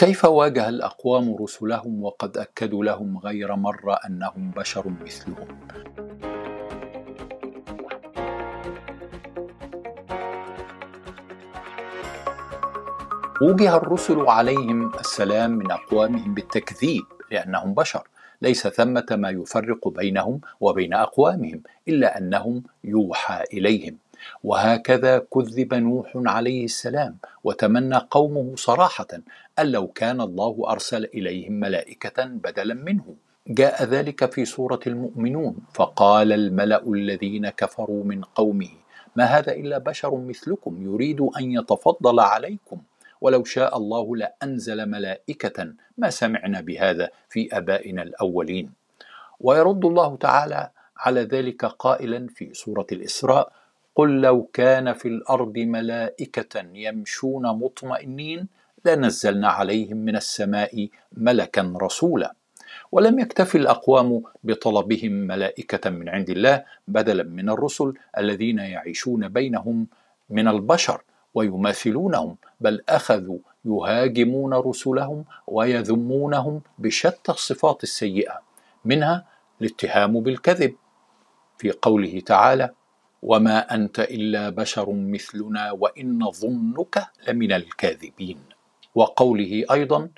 كيف واجه الأقوام رسلهم وقد أكدوا لهم غير مرة أنهم بشر مثلهم؟ وجه الرسل عليهم السلام من أقوامهم بالتكذيب لأنهم بشر ليس ثمة ما يفرق بينهم وبين أقوامهم إلا أنهم يوحى إليهم وهكذا كذب نوح عليه السلام وتمنى قومه صراحة أن لو كان الله أرسل إليهم ملائكة بدلا منه. جاء ذلك في سورة المؤمنون فقال الملأ الذين كفروا من قومه ما هذا إلا بشر مثلكم يريد أن يتفضل عليكم. ولو شاء الله لأنزل ملائكة ما سمعنا بهذا في أبائنا الأولين. ويرد الله تعالى على ذلك قائلا في سورة الإسراء قل لو كان في الأرض ملائكه يمشون مطمئنين لنزلنا عليهم من السماء ملكا رسولا. ولم يكتف الاقوام بطلبهم ملائكه من عند الله بدلا من الرسل الذين يعيشون بينهم من البشر ويماثلونهم بل اخذوا يهاجمون رسلهم ويذمونهم بشتى الصفات السيئه منها الاتهام بالكذب. في قوله تعالى وما انت الا بشر مثلنا وان نظنك لمن الكاذبين وقوله أيضا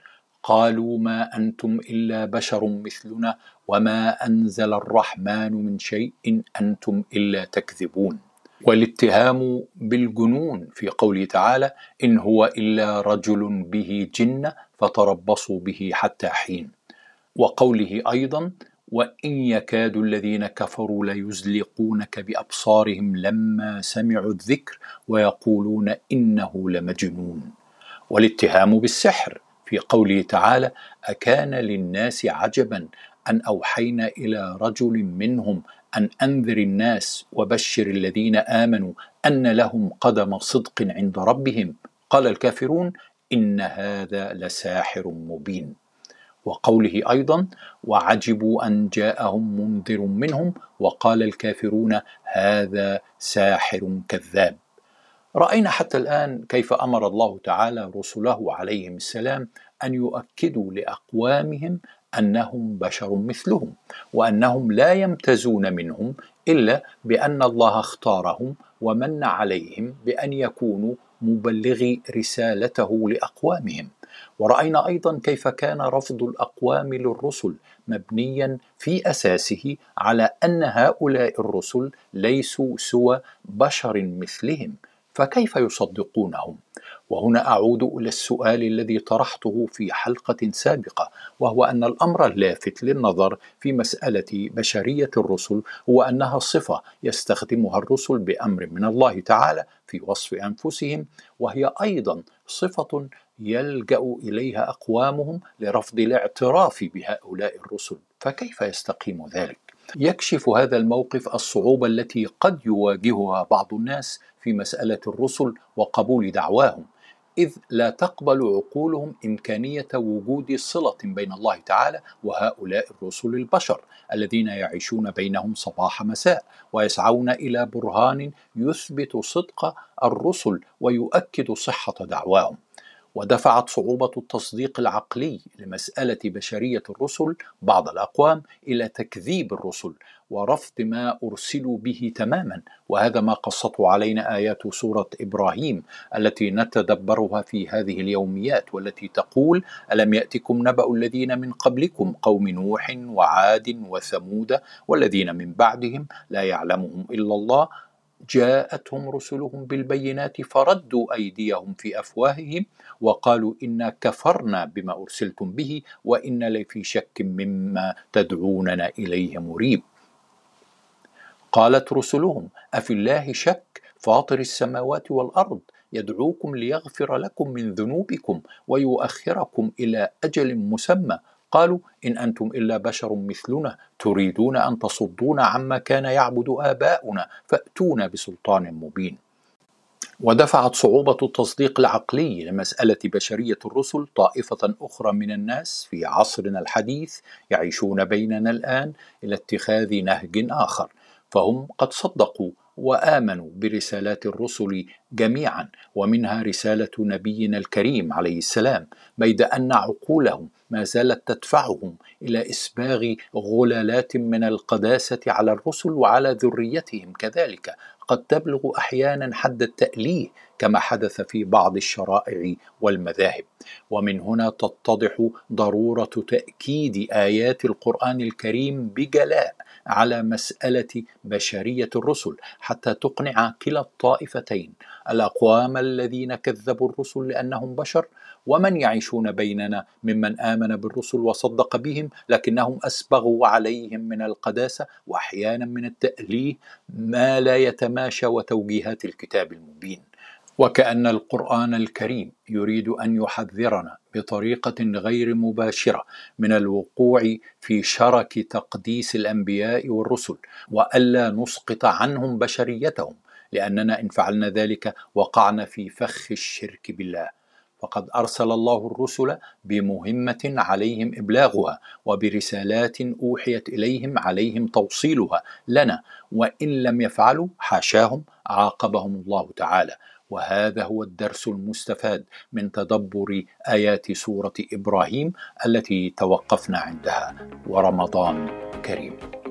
قالوا ما أنتم الا بشر مثلنا وما انزل الرحمن من شيء أنتم الا تكذبون والاتهام بالجنون في قوله تعالى ان هو الا رجل به جنه فتربصوا به حتى حين وقوله أيضا وإن يكاد الذين كفروا ليزلقونك بأبصارهم لما سمعوا الذكر ويقولون إنه لمجنون. والاتهام بالسحر في قوله تعالى أكان للناس عجبا أن أوحينا إلى رجل منهم أن أنذر الناس وبشر الذين آمنوا أن لهم قدم صدق عند ربهم. قال الكافرون إن هذا لساحر مبين. وقوله أيضا وعجبوا أن جاءهم منذر منهم وقال الكافرون هذا ساحر كذاب رأينا حتى الآن كيف أمر الله تعالى رسله عليهم السلام أن يؤكدوا لأقوامهم أنهم بشر مثلهم وأنهم لا يمتازون منهم إلا بأن الله اختارهم ومن عليهم بأن يكونوا مبلغي رسالته لأقوامهم. ورأينا أيضا كيف كان رفض الأقوام للرسل مبنيا في أساسه على أن هؤلاء الرسل ليسوا سوى بشر مثلهم. فكيف يصدقونهم؟ وهنا أعود إلى السؤال الذي طرحته في حلقة سابقة وهو أن الأمر اللافت للنظر في مسألة بشرية الرسل هو أنها صفة يستخدمها الرسل بأمر من الله تعالى في وصف أنفسهم وهي أيضا صفة يلجأ إليها أقوامهم لرفض الاعتراف بهؤلاء الرسل. فكيف يستقيم ذلك؟ يكشف هذا الموقف الصعوبة التي قد يواجهها بعض الناس في مسألة الرسل وقبول دعواهم إذ لا تقبل عقولهم إمكانية وجود صلة بين الله تعالى وهؤلاء الرسل البشر الذين يعيشون بينهم صباح مساء ويسعون إلى برهان يثبت صدق الرسل ويؤكد صحة دعواهم. ودفعت صعوبة التصديق العقلي لمسألة بشرية الرسل بعض الأقوام إلى تكذيب الرسل ورفض ما أرسلوا به تماما وهذا ما قصته علينا آيات سورة إبراهيم التي نتدبرها في هذه اليوميات والتي تقول ألم يأتكم نبأ الذين من قبلكم قوم نوح وعاد وثمود والذين من بعدهم لا يعلمهم إلا الله؟ جاءتهم رسلهم بالبينات فردوا أيديهم في أفواههم وقالوا إنا كفرنا بما أرسلتم به وأنا لفي شك مما تدعوننا إليه مريب. قالت رسلهم أفي الله شك؟ فاطر السماوات والأرض يدعوكم ليغفر لكم من ذنوبكم ويؤخركم إلى أجل مسمى. قالوا إن أنتم إلا بشر مثلنا تريدون أن تصدونا عما كان يعبد آباؤنا فأتونا بسلطان مبين. ودفعت صعوبة التصديق العقلي لمسألة بشرية الرسل طائفة أخرى من الناس في عصرنا الحديث يعيشون بيننا الآن إلى اتخاذ نهج آخر. فهم قد صدقوا وآمنوا برسالات الرسل جميعا ومنها رسالة نبينا الكريم عليه السلام بيد أن عقولهم ما زالت تدفعهم إلى إسباغ غلالات من القداسة على الرسل وعلى ذريتهم كذلك. قد تبلغ أحيانا حد التأليه كما حدث في بعض الشرائع والمذاهب. ومن هنا تتضح ضرورة تأكيد آيات القرآن الكريم بجلاء. على مسألة بشرية الرسل حتى تقنع كلا الطائفتين. الأقوام الذين كذبوا الرسل لأنهم بشر ومن يعيشون بيننا ممن آمن بالرسل وصدق بهم لكنهم أسبغوا عليهم من القداسة وأحيانا من التأليه ما لا يتماشى وتوجيهات الكتاب المبين. وكأن القرآن الكريم يريد أن يحذرنا بطريقة غير مباشرة من الوقوع في شرك تقديس الأنبياء والرسل وألا نسقط عنهم بشريتهم لأننا إن فعلنا ذلك وقعنا في فخ الشرك بالله. فقد أرسل الله الرسل بمهمة عليهم إبلاغها وبرسالات أوحيت إليهم عليهم توصيلها لنا وإن لم يفعلوا حاشاهم عاقبهم الله تعالى. وهذا هو الدرس المستفاد من تدبر آيات سورة إبراهيم التي توقفنا عندها ورمضان كريم.